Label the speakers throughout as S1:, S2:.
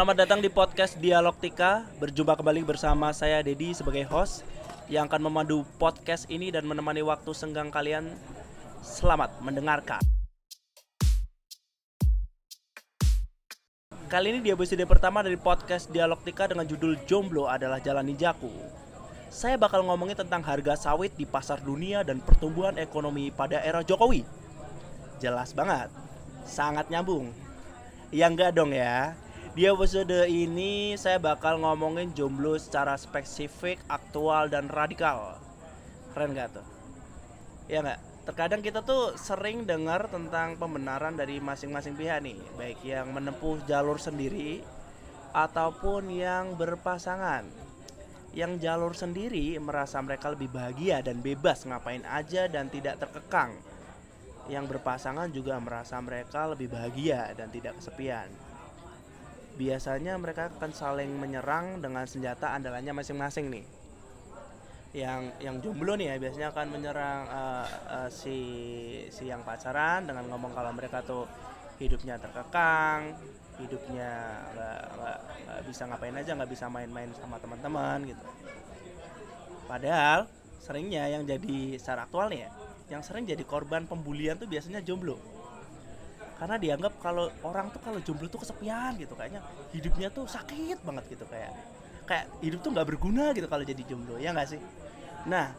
S1: Selamat datang di podcast Dialogtika. Berjumpa kembali bersama saya Dedi sebagai host yang akan memandu podcast ini dan menemani waktu senggang kalian. Selamat mendengarkan. Kali ini di episode pertama dari podcast Dialogtika dengan judul Jomblo adalah Jalan Ninjaku. Saya bakal ngomongin tentang harga sawit di pasar dunia dan pertumbuhan ekonomi pada era Jokowi. Jelas banget, sangat nyambung. Ya enggak dong ya. Di episode ini saya bakal ngomongin jomblo secara spesifik, aktual dan radikal. Keren gak tuh? Ya nggak? Terkadang kita tuh sering dengar tentang pembenaran dari masing-masing pihak nih, baik yang menempuh jalur sendiri ataupun yang berpasangan. Yang jalur sendiri merasa mereka lebih bahagia dan bebas ngapain aja dan tidak terkekang yang berpasangan juga merasa mereka lebih bahagia dan tidak kesepian. Biasanya mereka akan saling menyerang dengan senjata andalannya masing-masing nih. Yang yang jomblo nih ya biasanya akan menyerang uh, uh, si si yang pacaran dengan ngomong kalau mereka tuh hidupnya terkekang, hidupnya nggak bisa ngapain aja, nggak bisa main-main sama teman-teman gitu. Padahal seringnya yang jadi secara aktual nih ya, yang sering jadi korban pembulian tuh biasanya jomblo karena dianggap kalau orang tuh kalau jomblo tuh kesepian gitu kayaknya hidupnya tuh sakit banget gitu kayak kayak hidup tuh nggak berguna gitu kalau jadi jomblo ya nggak sih? Nah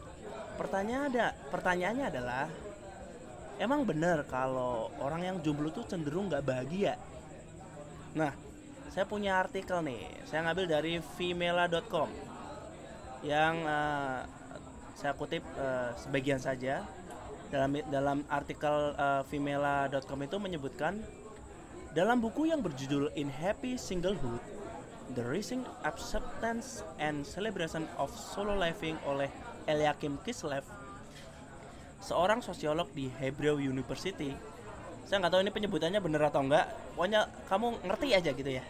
S1: pertanyaan ada pertanyaannya adalah emang bener kalau orang yang jomblo tuh cenderung nggak bahagia? Nah saya punya artikel nih saya ngambil dari femela.com yang uh, saya kutip uh, sebagian saja dalam dalam artikel uh, femela.com itu menyebutkan dalam buku yang berjudul In Happy Singlehood The Rising Acceptance and Celebration of Solo Living oleh Eliakim Kislev seorang sosiolog di Hebrew University. Saya nggak tahu ini penyebutannya bener atau enggak pokoknya kamu ngerti aja gitu ya.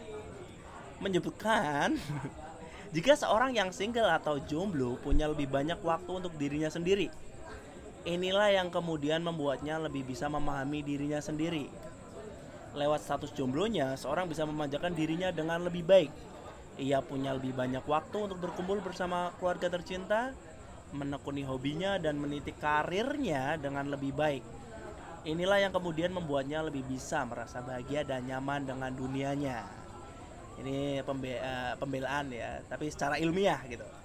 S1: Menyebutkan jika seorang yang single atau jomblo punya lebih banyak waktu untuk dirinya sendiri Inilah yang kemudian membuatnya lebih bisa memahami dirinya sendiri. Lewat status jomblonya, seorang bisa memanjakan dirinya dengan lebih baik. Ia punya lebih banyak waktu untuk berkumpul bersama keluarga tercinta, menekuni hobinya, dan meniti karirnya dengan lebih baik. Inilah yang kemudian membuatnya lebih bisa merasa bahagia dan nyaman dengan dunianya. Ini uh, pembelaan ya, tapi secara ilmiah gitu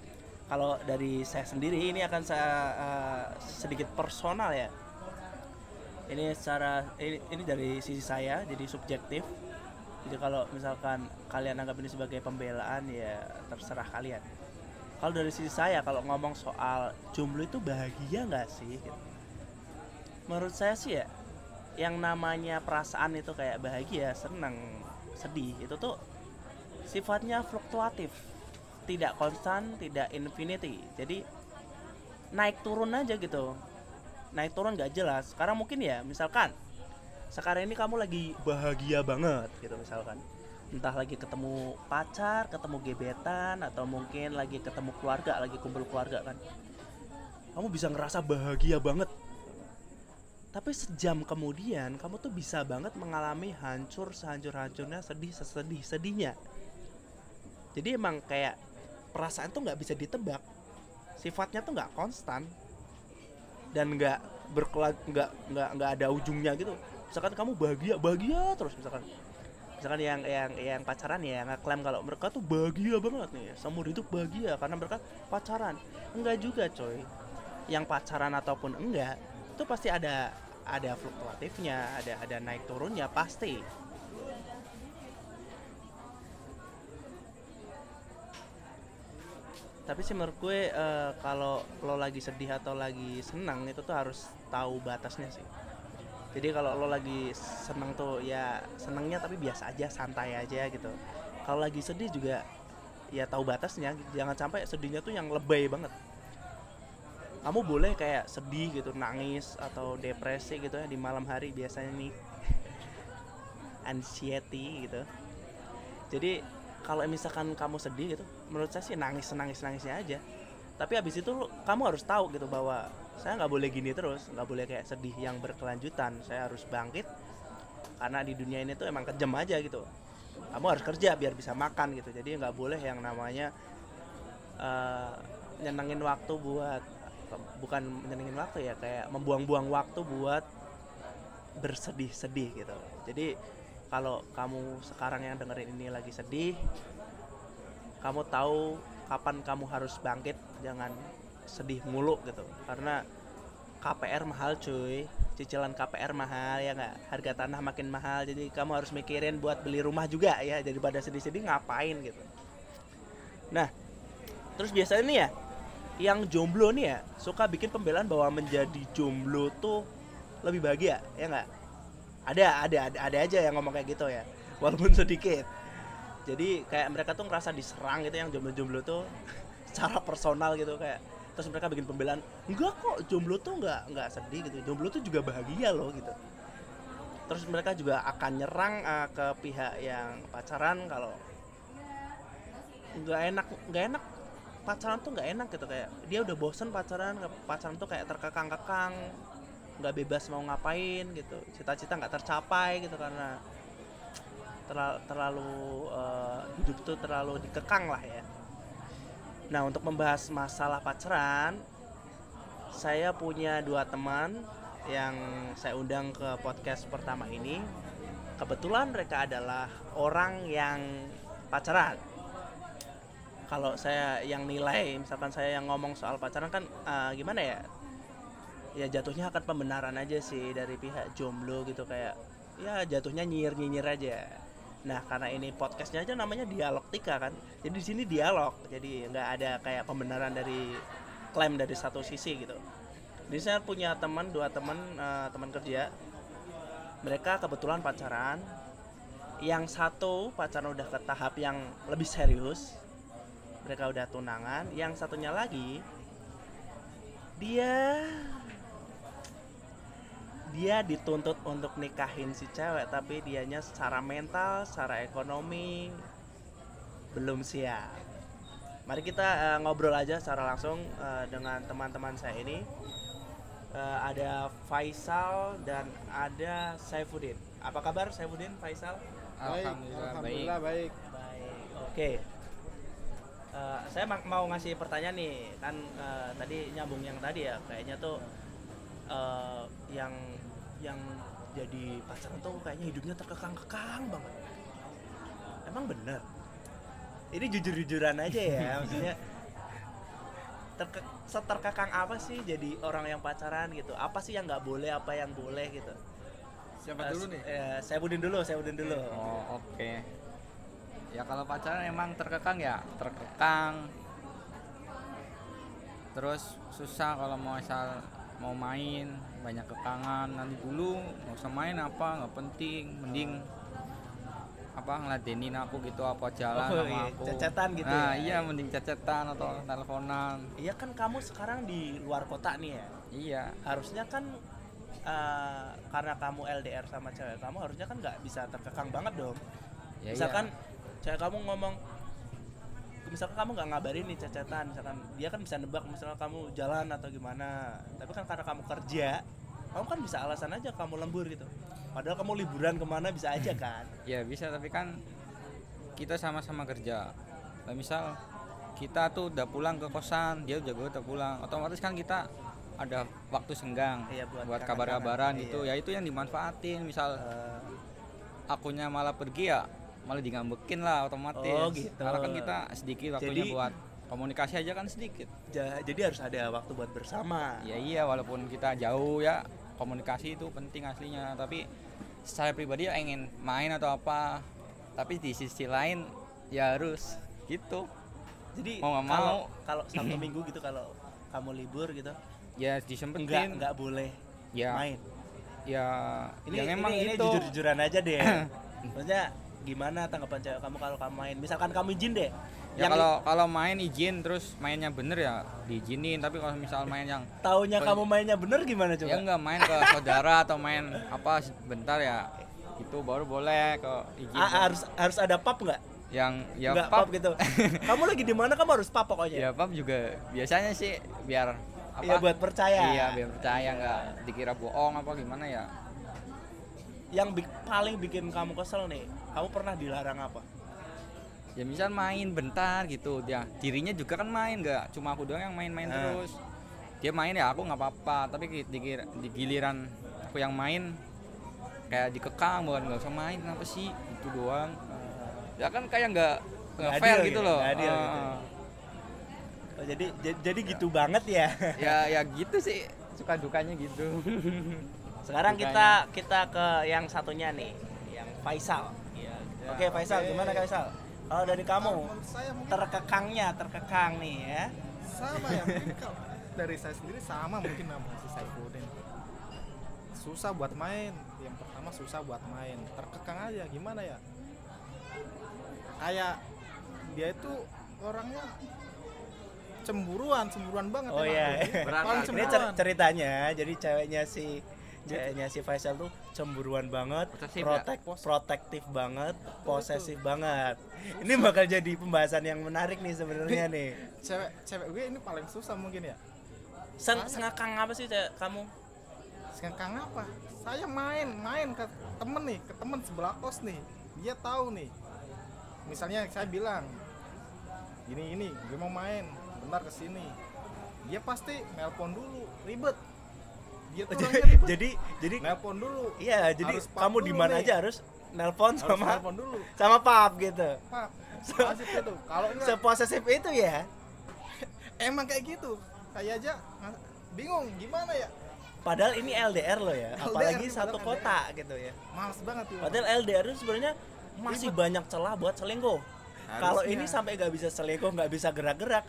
S1: kalau dari saya sendiri ini akan saya uh, sedikit personal ya. Ini secara ini, ini dari sisi saya jadi subjektif. Jadi kalau misalkan kalian anggap ini sebagai pembelaan ya terserah kalian. Kalau dari sisi saya kalau ngomong soal jomblo itu bahagia nggak sih gitu. menurut saya sih ya yang namanya perasaan itu kayak bahagia senang sedih itu tuh sifatnya fluktuatif tidak konstan tidak infinity. Jadi naik turun aja gitu. Naik turun gak jelas. Sekarang mungkin ya misalkan sekarang ini kamu lagi bahagia banget gitu misalkan. Entah lagi ketemu pacar ketemu gebetan atau mungkin lagi ketemu keluarga lagi kumpul keluarga kan. Kamu bisa ngerasa bahagia banget. Tapi sejam kemudian kamu tuh bisa banget mengalami hancur sehancur-hancurnya sedih sesedih sedihnya jadi emang kayak perasaan tuh nggak bisa ditebak. Sifatnya tuh nggak konstan. Dan nggak berkelak nggak nggak nggak ada ujungnya gitu. Misalkan kamu bahagia bahagia terus misalkan. Misalkan yang yang yang pacaran ya klaim kalau mereka tuh bahagia banget nih. Seumur hidup bahagia karena mereka pacaran. Enggak juga coy. Yang pacaran ataupun enggak itu pasti ada ada fluktuatifnya ada ada naik turunnya pasti tapi sih menurut gue uh, kalau lo lagi sedih atau lagi senang itu tuh harus tahu batasnya sih. Jadi kalau lo lagi senang tuh ya senangnya tapi biasa aja santai aja gitu. Kalau lagi sedih juga ya tahu batasnya. Jangan sampai sedihnya tuh yang lebay banget. Kamu boleh kayak sedih gitu nangis atau depresi gitu ya di malam hari biasanya nih. Anxiety gitu. Jadi kalau misalkan kamu sedih gitu menurut saya sih nangis nangis nangisnya aja. Tapi habis itu kamu harus tahu gitu bahwa saya nggak boleh gini terus nggak boleh kayak sedih yang berkelanjutan. Saya harus bangkit karena di dunia ini tuh emang kejam aja gitu. Kamu harus kerja biar bisa makan gitu. Jadi nggak boleh yang namanya uh, nyenengin waktu buat bukan nyenengin waktu ya kayak membuang-buang waktu buat bersedih-sedih gitu. Jadi kalau kamu sekarang yang dengerin ini lagi sedih kamu tahu kapan kamu harus bangkit jangan sedih mulu gitu. Karena KPR mahal cuy. Cicilan KPR mahal ya nggak? Harga tanah makin mahal jadi kamu harus mikirin buat beli rumah juga ya. Daripada sedih-sedih ngapain gitu? Nah terus biasanya nih ya yang jomblo nih ya suka bikin pembelaan bahwa menjadi jomblo tuh lebih bahagia ya nggak ada ada ada aja yang ngomong kayak gitu ya. Walaupun sedikit. Jadi kayak mereka tuh ngerasa diserang gitu yang jomblo-jomblo tuh secara personal gitu kayak terus mereka bikin pembelaan enggak kok jomblo tuh enggak enggak sedih gitu. Jomblo tuh juga bahagia loh gitu. Terus mereka juga akan nyerang uh, ke pihak yang pacaran kalau nggak enak nggak enak. Pacaran tuh nggak enak gitu kayak dia udah bosen pacaran pacaran tuh kayak terkekang-kekang nggak bebas mau ngapain gitu cita-cita nggak tercapai gitu karena terlalu, terlalu uh, hidup tuh terlalu dikekang lah ya Nah, untuk membahas masalah pacaran, saya punya dua teman yang saya undang ke podcast pertama ini. Kebetulan mereka adalah orang yang pacaran. Kalau saya yang nilai, misalkan saya yang ngomong soal pacaran kan uh, gimana ya? Ya jatuhnya akan pembenaran aja sih dari pihak jomblo gitu kayak ya jatuhnya nyinyir-nyinyir aja Nah, karena ini podcastnya aja namanya dialogtika kan. Jadi di sini dialog. Jadi nggak ada kayak pembenaran dari klaim dari satu sisi gitu. Di saya punya teman, dua teman, uh, teman kerja. Mereka kebetulan pacaran. Yang satu pacaran udah ke tahap yang lebih serius. Mereka udah tunangan. Yang satunya lagi dia dia dituntut untuk nikahin si cewek tapi dianya secara mental secara ekonomi belum siap. Mari kita uh, ngobrol aja secara langsung uh, dengan teman-teman saya ini. Uh, ada Faisal dan ada Saifuddin. Apa kabar Saifuddin Faisal?
S2: Alhamdulillah, Alhamdulillah baik.
S1: Baik, baik. oke. Okay. uh, saya mau ngasih pertanyaan nih. Kan uh, tadi nyambung yang tadi ya. Kayaknya tuh uh, yang yang jadi pacaran tuh kayaknya hidupnya terkekang-kekang banget. Emang bener? Ini jujur-jujuran aja ya maksudnya. Terke seterkekang apa sih jadi orang yang pacaran gitu? Apa sih yang nggak boleh apa yang boleh gitu?
S2: Siapa uh, dulu nih?
S1: uh, saya budin dulu saya budin dulu.
S3: Oh oke. Okay. ya kalau pacaran emang terkekang ya? Terkekang. Terus susah kalau mau asal mau main banyak kekangan nanti dulu nggak usah main apa nggak penting mending apa ngeladenin aku gitu apa jalan oh, sama iya. aku
S1: cecetan gitu
S3: nah ya? iya mending cecetan atau teleponan
S1: iya kan kamu sekarang di luar kota nih ya
S3: iya
S1: harusnya kan uh, karena kamu LDR sama cewek kamu harusnya kan nggak bisa terkekang banget dong ya, misalkan iya. cewek kamu ngomong misalkan kamu nggak ngabarin nih cacatan misalkan dia kan bisa nebak misalkan kamu jalan atau gimana tapi kan karena kamu kerja kamu kan bisa alasan aja kamu lembur gitu. Padahal kamu liburan ke mana bisa aja kan?
S3: Ya bisa tapi kan kita sama-sama kerja. Nah, misal kita tuh udah pulang ke kosan dia juga udah pulang otomatis kan kita ada waktu senggang iya, buat, buat kabar-kabaran gitu. Iya. ya itu yang dimanfaatin. Misal uh, akunya malah pergi ya malah digambekin lah otomatis. Oh gitu. Karena kan kita sedikit waktunya jadi, buat komunikasi aja kan sedikit.
S1: Ja, jadi harus ada waktu buat bersama.
S3: Ya iya walaupun kita jauh ya komunikasi itu penting aslinya. Tapi saya pribadi ya ingin main atau apa. Tapi di sisi lain ya harus gitu.
S1: Jadi mau nggak mau kalau Sabtu Minggu gitu kalau kamu libur gitu
S3: ya disempetin
S1: enggak enggak boleh
S3: ya
S1: main
S3: ya
S1: ini yang emang ini, ini jujur-jujuran aja deh maksudnya gimana tanggapan cewek kamu kalau kamu main? Misalkan kamu izin deh.
S3: Ya kalau kalau main izin terus mainnya bener ya diizinin. Tapi kalau misal main yang
S1: taunya kamu mainnya bener gimana coba?
S3: Ya enggak main ke saudara atau main apa bentar ya. Itu baru boleh ke izin.
S1: A harus harus ada pap nggak?
S3: Yang ya
S1: Enggak, pap. pap gitu. Kamu lagi di mana? Kamu harus pap pokoknya?
S3: Ya pap juga biasanya sih biar
S1: apa? iya buat percaya.
S3: Iya biar percaya nggak dikira bohong apa gimana ya
S1: yang bi paling bikin kamu kesel nih kamu pernah dilarang apa?
S3: Ya misal main bentar gitu dia dirinya juga kan main nggak cuma aku doang yang main-main
S1: Nah.
S3: terus. Dia main ya aku nggak apa-apa tapi di, di, giliran aku yang main kayak dikekang bukan nggak usah main kenapa sih? Itu doang. Ya kan kayak nggak nggak fair
S1: adil
S3: gitu
S1: gitu,
S3: loh.
S1: adil
S3: Ah,
S1: gitu.
S3: ah.
S1: Oh, jadi jadi, jadi gitu banget ya.
S3: Ya ya gitu sih suka dukanya gitu
S1: sekarang kita kita ke yang satunya nih yang Faisal.
S3: Ya,
S1: oke Faisal gimana Faisal? Kalau dari kamu
S2: Menurut saya mungkin
S1: terkekangnya terkekang nih ya.
S2: Sama ya mungkin kalau dari saya sendiri sama mungkin sama si Saifuddin. Susah buat main. Yang pertama susah buat main. Terkekang aja gimana ya? Kayak dia itu orangnya cemburuan cemburuan banget
S1: Oh iya.
S2: Paling
S1: ini ceritanya jadi ceweknya si ceweknya si Faisal tuh cemburuan banget
S3: Posesif
S1: protek
S2: ya?
S1: protektif banget posesif banget ini bakal jadi pembahasan yang menarik nih sebenarnya nih
S2: cewek cewek gue ini paling susah mungkin ya
S1: Sen sengakang apa sih cewek kamu
S2: Sekarang apa? Saya main, main ke temen nih, ke temen sebelah kos nih. Dia tahu nih. Misalnya saya bilang, gini ini, gue mau main, bentar ke sini. Dia pasti nelpon dulu, ribet. Dia tuh orangnya ribet.
S1: jadi jadi
S2: nelpon dulu.
S1: iya jadi
S2: Harus pap
S1: kamu di mana aja harus nelpon
S2: Harus
S1: sama
S2: nelpon dulu.
S1: sama pap gitu
S2: Pak, asik itu. Kalau enggak,
S1: seposesif itu ya
S2: emang kayak gitu. Saya aja bingung gimana ya.
S1: padahal ini LDR loh ya
S2: LDR,
S1: apalagi satu
S2: LDR.
S1: kota gitu ya
S2: Males banget tuh.
S1: Padahal LDR itu sebenarnya masih banyak celah buat selingkuh. Kalau ini sampai nggak bisa selingkuh, nggak bisa gerak-gerak,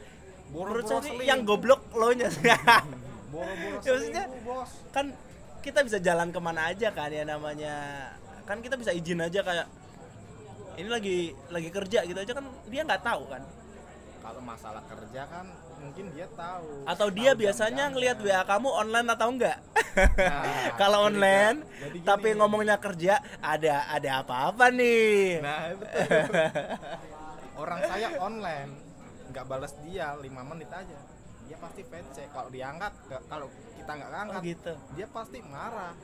S1: menurut saya yang goblok lo nya
S2: boro-boro
S1: Ya, maksudnya-
S2: bos.
S1: kan kita bisa jalan ke mana aja kan ya namanya. Kan kita bisa izin aja kayak ini lagi lagi kerja gitu aja kan dia nggak tahu kan.
S2: Kalau masalah kerja kan mungkin dia tahu.
S1: Atau dia
S2: Tahu
S1: biasanya
S2: jam-jamnya.
S1: ngelihat WA kamu online atau enggak
S2: Nah,
S1: kalau online tapi ngomongnya kerja ada ada apa-apa nih?
S2: Nah betul orang saya online nggak balas dia lima menit aja dia pasti PC kalau diangkat kalau kita nggak
S1: oh
S2: angkat
S1: gitu.
S2: dia pasti marah.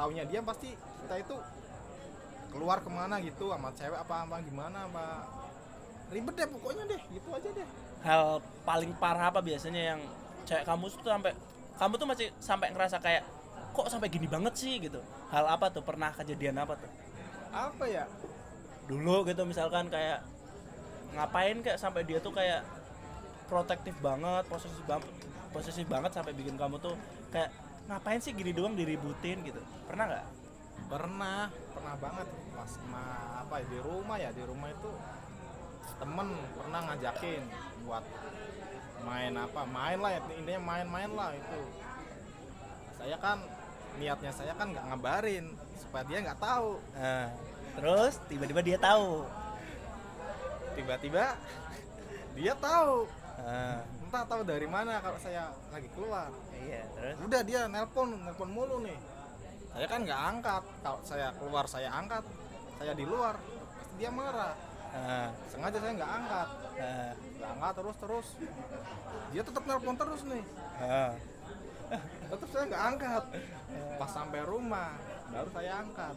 S2: Taunya dia pasti kita itu keluar ke mana gitu sama cewek apa apa gimana apa ribet deh pokoknya deh gitu aja deh.
S1: Hal paling parah apa biasanya yang cewek kamu tuh sampai kamu tuh masih sampai ngerasa kayak kok sampai gini banget sih? gitu. Hal apa tuh? Pernah kejadian apa tuh?
S2: Apa ya?
S1: Dulu gitu misalkan kayak ngapain kayak sampai dia tuh kayak protektif banget posesif banget posesif banget sampai bikin kamu tuh kayak ngapain sih gini doang diributin? gitu. Pernah nggak?
S2: Pernah pernah banget. Pas ma apa ya, di rumah ya di rumah itu temen pernah ngajakin buat main apa main lah ya, intinya main-main lah itu. Saya kan niatnya saya kan nggak ngabarin supaya dia nggak tahu.
S1: Nah, terus tiba-tiba dia tahu.
S2: Tiba-tiba dia tahu
S1: Nah,
S2: entah tahu dari mana kalau saya lagi keluar.
S1: Iya terus?
S2: Udah dia nelpon nelpon mulu nih. Saya kan nggak angkat. Kalau saya keluar saya angkat. Saya di luar pasti dia marah.
S1: Nah,
S2: sengaja saya nggak angkat.
S1: Nah,
S2: nggak angkat terus terus. Dia tetap nelpon terus nih.
S1: Nah.
S2: tetap saya nggak angkat. Pas sampai rumah baru saya angkat.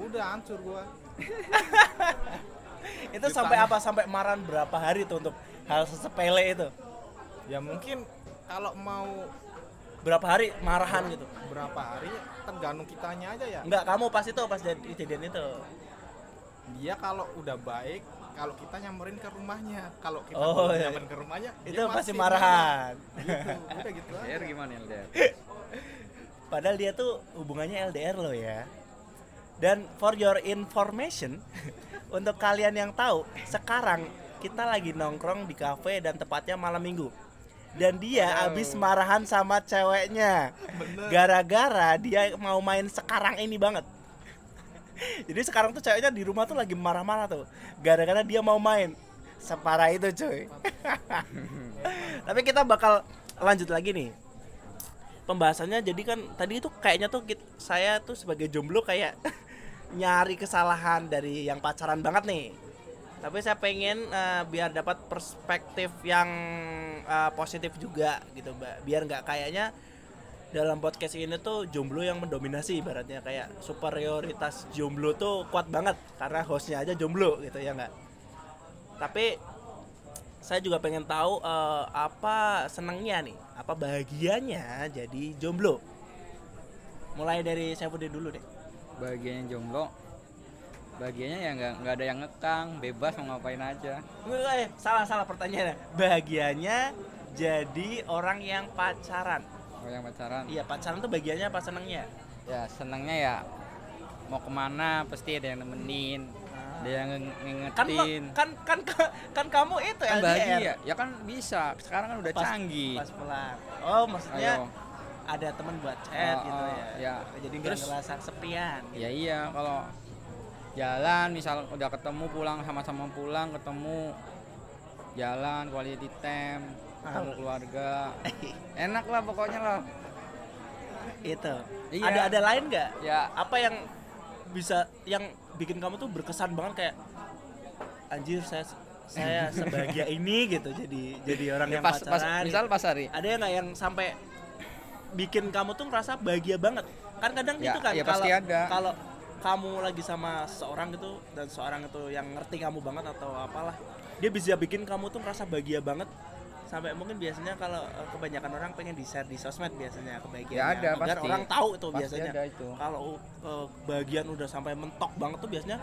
S2: Udah hancur gua.
S1: Itu sampai apa? Sampai marahan berapa hari tuh untuk hal sepele itu
S2: ya mungkin kalau mau
S1: berapa hari marahan gitu
S2: berapa hari tergantung kitanya aja ya
S1: Enggak, kamu pas itu pas jadi kejadian itu.
S2: dia kalau udah baik kalau kita nyamperin ke rumahnya kalau kita
S1: Oh, iya.
S2: nyamperin ke rumahnya dia
S1: Itu pasti
S2: masih
S1: marahan.
S2: marah. gitu udah gitu
S3: LDR gimana LDR
S1: Padahal dia tuh hubungannya LDR loh ya. Dan for your information, untuk kalian yang tahu, sekarang kita lagi nongkrong di kafe dan tepatnya malam minggu. Dan dia
S2: Wow.
S1: abis marahan sama ceweknya. Gara-gara dia mau main sekarang ini banget. Jadi sekarang tuh ceweknya di rumah tuh lagi marah-marah tuh. Gara-gara dia mau main. Separah itu cuy. Tapi kita bakal lanjut lagi nih. Pembahasannya jadi kan tadi itu kayaknya tuh kit- saya tuh sebagai jomblo kayak nyari kesalahan dari yang pacaran banget nih. Tapi saya pengen eh, biar dapat perspektif yang eh, positif juga gitu, Mbak. Biar nggak kayaknya dalam podcast ini tuh jomblo yang mendominasi ibaratnya. Kayak superioritas jomblo tuh kuat banget karena hostnya aja jomblo gitu ya nggak? Tapi saya juga pengen tahu eh, apa senangnya nih? Apa bahagianya jadi jomblo? Mulai dari saya dulu deh.
S3: Bagiannya jomblo bagiannya ya nggak nggak ada yang ngekang bebas mau ngapain aja.
S1: Eh, salah salah pertanyaannya. Bahagianya jadi orang yang pacaran.
S3: Kalau yang pacaran?
S1: Iya pacaran tuh bagiannya apa senangnya?
S3: Ya senangnya ya mau ke mana pasti ada yang nemenin ada yang
S1: kan
S3: ngingetin.
S1: Kan kan kan, kan kamu itu
S3: kan
S1: LDR.
S3: bahagia. Ya kan bisa sekarang kan udah
S1: Pas-
S3: canggih.
S1: pas pulang. Oh maksudnya
S3: Ayo.
S1: ada teman buat chat
S3: Oh,
S1: gitu
S3: oh,
S1: ya,
S3: ya.
S1: jadi nggak ngerasa kesepian gitu.
S3: ya iya kalau jalan misal udah ketemu pulang sama-sama pulang ketemu jalan quality time ketemu
S1: Ah.
S3: keluarga. Enak lah pokoknya lah.
S1: Itu.
S3: Iya.
S1: ada ada lain nggak?
S3: Ya.
S1: Apa yang bisa yang bikin kamu tuh berkesan banget kayak anjir saya saya sebahagia ini gitu. Jadi jadi orang
S3: ya
S1: yang
S3: pas, pas
S1: pacaran.
S3: misal pas hari.
S1: Ada nggak yang sampai bikin kamu tuh ngerasa bahagia banget? Kan kadang
S3: Ya,
S1: gitu kan
S3: ya
S1: kalau
S3: pasti ada.
S1: kalau kamu lagi sama seorang gitu dan seorang itu yang ngerti kamu banget atau apalah dia bisa bikin kamu tuh ngerasa bahagia banget sampai mungkin biasanya kalau eh, kebanyakan orang pengen di share di sosmed biasanya kebahagiaannya
S3: Ya ada,
S1: agar
S3: pasti.
S1: orang tahu itu
S3: Pasti
S1: biasanya
S3: ada itu.
S1: kalau eh, bagian udah sampai mentok banget tuh biasanya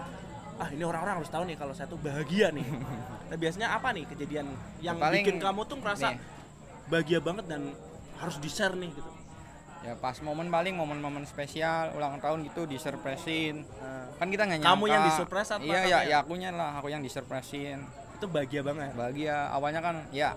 S1: ah ini orang-orang harus tahu nih kalau saya tuh bahagia nih nah biasanya apa nih kejadian yang
S3: Paling-
S1: bikin kamu tuh ngerasa
S3: nih.
S1: bahagia banget dan harus di share nih gitu
S3: ya pas momen paling momen-momen spesial ulang tahun gitu disurpresin.
S1: Nah,
S3: kan kita nggak nyangka.
S1: Kamu yang disurprise apa
S3: iya ya ya akunya lah aku yang disurpresin.
S1: Itu bahagia banget.
S3: Bahagia. Awalnya kan ya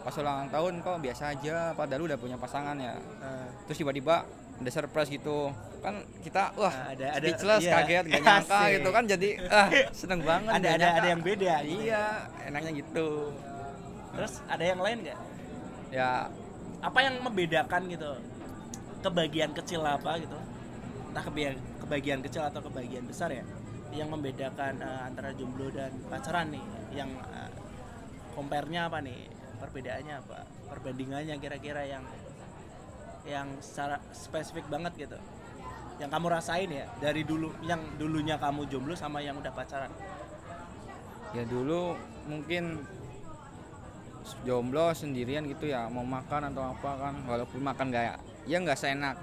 S3: pas ulang tahun kok biasa aja padahal udah punya pasangan ya.
S1: Nah,
S3: terus tiba-tiba ada surprise gitu. Kan kita wah
S1: Nah, ada- ada-
S3: speechless
S1: iya.
S3: kaget gak nyangka
S1: Asik.
S3: gitu kan jadi ah seneng banget
S1: Ada- ada-
S3: nyangka.
S1: ada yang beda gitu.
S3: iya enaknya gitu.
S1: Terus ada yang lain nggak?
S3: Ya.
S1: Apa yang membedakan gitu kebahagiaan kecil apa gitu. Entah kebahagiaan, kebahagiaan kecil atau kebahagiaan besar ya yang membedakan eh, antara jomblo dan pacaran nih. Yang eh, compare-nya apa nih? Perbedaannya apa? Perbandingannya kira-kira yang yang secara spesifik banget gitu. Yang kamu rasain ya dari dulu yang dulunya kamu jomblo sama yang udah pacaran.
S3: Ya dulu mungkin jomblo sendirian gitu ya mau makan atau apa kan walaupun makan gak ya nggak seenak.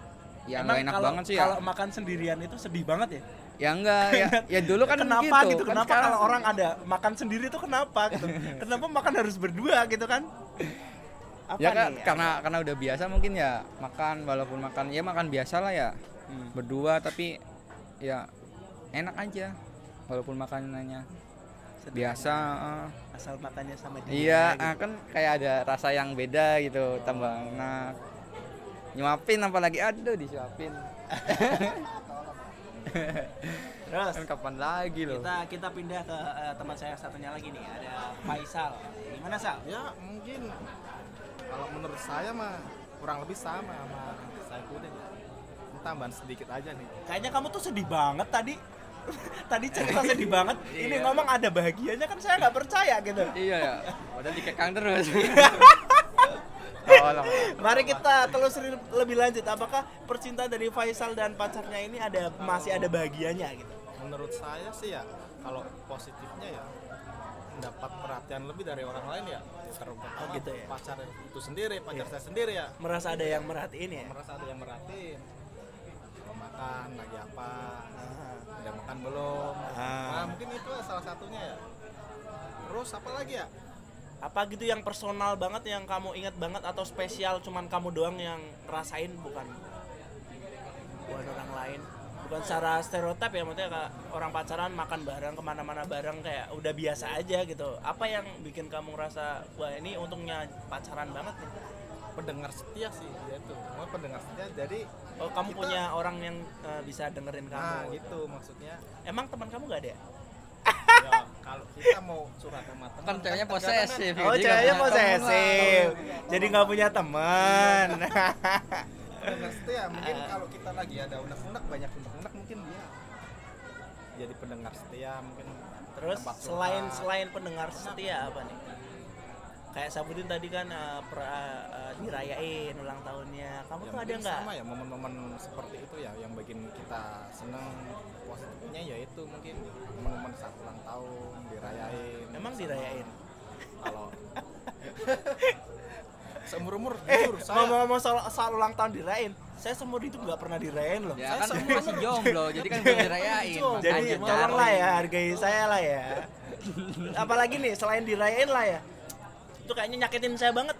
S3: Ya nggak enak
S1: kalau,
S3: banget sih
S1: kalau
S3: ya
S1: makan sendirian itu sedih banget ya?
S3: Ya enggak ya, ya dulu kan
S1: kenapa gitu,
S3: Kan
S1: kenapa kalau orang ada makan sendiri tuh kenapa gitu? Kenapa makan harus berdua gitu kan? Apa
S3: ya kan
S1: nih?
S3: karena karena udah biasa mungkin ya makan walaupun makan ya makan biasa lah ya.
S1: Hmm.
S3: berdua tapi ya enak aja walaupun makanannya
S1: Sederhana.
S3: biasa
S1: asal makannya sama dia
S3: iya
S1: gitu.
S3: ah, kan kayak ada rasa yang beda gitu tambah enak nyuapin apalagi aduh disuapin.
S1: Terus?
S3: Kan kapan lagi loh?
S1: Kita kita pindah ke eh, teman saya satunya lagi nih ada Faisal. Gimana Sal?
S2: Ya mungkin. Kalau menurut saya mah kurang lebih sama sama saya pun tambahan sedikit aja nih.
S1: Kayaknya kamu tuh sedih banget tadi. Tadi cerita sedih banget. Ini
S3: Iya.
S1: ngomong ada bahagianya kan saya nggak percaya gitu.
S3: Iya ya. Padahal dikekang terus tolong
S1: Mari kita telusuri lebih lanjut apakah percintaan dari Faisal dan pacarnya ini ada masih ada bahagianya gitu.
S2: menurut saya sih ya kalau positifnya ya mendapat perhatian lebih dari orang lain ya terutama
S1: Oh, gitu ya.
S2: pacar itu sendiri pacar
S1: Iya.
S2: saya sendiri ya
S1: Merasa ada yang merhatiin ya.
S2: merasa ada yang merhatiin mau makan lagi apa
S1: Ah.
S2: udah makan belum
S1: Ah.
S2: nah mungkin itu salah satunya ya terus apa lagi ya
S1: Apa gitu yang personal banget yang kamu ingat banget atau spesial cuman kamu doang yang rasain bukan? Bukan orang lain. Bukan secara stereotip ya maksudnya kayak orang pacaran makan bareng ke mana-mana bareng kayak udah biasa aja gitu. Apa yang bikin kamu rasa wah ini untungnya pacaran banget nih?
S2: Pendengar setia sih dia tuh mau pendengar setia jadi
S1: oh kamu
S2: Kita-
S1: punya orang yang eh, bisa dengerin kamu?
S2: Nah gitu maksudnya.
S1: Emang teman kamu gak ada ya?
S2: Ya kalau kita mau curhat sama teman
S3: kan ceweknya posesif
S1: Oh,
S3: jadi nggak
S1: ceweknya posesif. Jadi nggak punya teman.
S2: pendengar setia mungkin kalau kita lagi ada unek-unek banyak unek-unek mungkin dia jadi pendengar setia mungkin
S1: Terus selain selain pendengar setia apa nih? Kayak Sabudin tadi kan uh, pra, uh, dirayain ulang tahunnya. Kamu
S2: Ya,
S1: tuh ada nggak?
S2: sama ya momen-momen seperti itu ya yang bikin kita seneng positifnya ya itu mungkin momen-momen saat ulang tahun dirayain.
S1: Emang dirayain?
S2: Kalau seumur umur
S1: eh
S2: saya
S1: ngomong-ngomong soal, soal ulang tahun dirayain saya seumur itu nggak pernah dirayain loh.
S3: Ya kan masih jomblo, jadi kan belum dirayain.
S1: jadi tolonglah
S3: cari.
S1: ya hargai saya lah ya. Apalagi nih selain dirayain lah ya itu kayaknya nyakitin saya banget.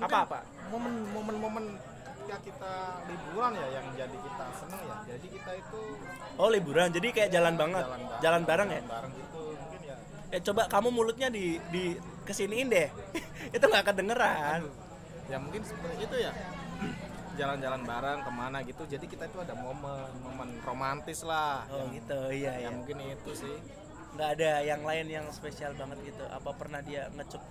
S1: Apa apa?
S2: momen momen momen ketika kita liburan ya yang jadi kita seneng ya. Jadi kita itu
S1: oh liburan. Jadi kayak jalan banget. jalan, bareng ya?
S2: jalan bareng gitu mungkin ya.
S1: Eh coba kamu mulutnya di di kesiniin deh. Itu nggak kedengeran.
S2: Ya mungkin seperti itu ya. Jalan-jalan bareng ke mana gitu. Jadi kita itu ada momen momen romantis lah.
S1: Oh
S2: yang,
S1: gitu. Iya
S2: ya
S1: ya
S2: mungkin itu sih
S1: nggak ada yang lain yang spesial banget gitu. Apa pernah dia ngecup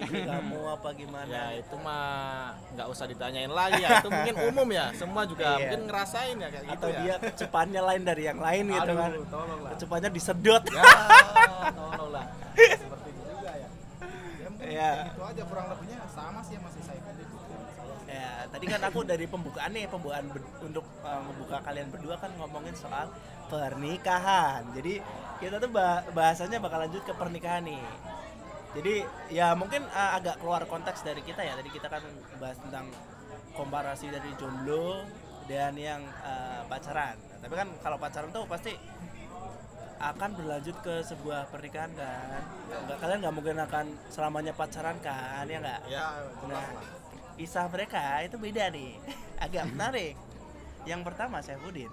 S1: kamu apa gimana
S2: ya itu mah nggak usah ditanyain lagi ya. Itu mungkin umum ya. Semua juga
S1: Iya.
S2: mungkin ngerasain ya kayak gitu
S1: atau
S2: ya.
S1: dia kecupannya lain dari yang lain gitu
S2: Aduh,
S1: kan.
S2: tolonglah.
S1: Kecupannya disedot.
S2: Ya tolonglah. Seperti itu juga ya. Ya mungkin kayak gitu aja kurang lebihnya. Sama sih masih saya
S1: Ya, tadi kan aku dari pembukaan nih, pembukaan untuk uh, membuka kalian berdua kan ngomongin soal pernikahan. Jadi kita tuh bah- bahasanya bakal lanjut ke pernikahan nih. Jadi ya mungkin uh, agak keluar konteks dari kita ya. Tadi kita kan bahas tentang komparasi dari jomblo dan yang uh, pacaran. Nah, tapi kan kalau pacaran tuh pasti akan berlanjut ke sebuah pernikahan kan. Nggak, kalian nggak mungkin akan selamanya pacaran kan, ya nggak?
S2: ya
S1: Nah, kisah mereka itu beda nih, agak menarik. Yang pertama Saifuddin,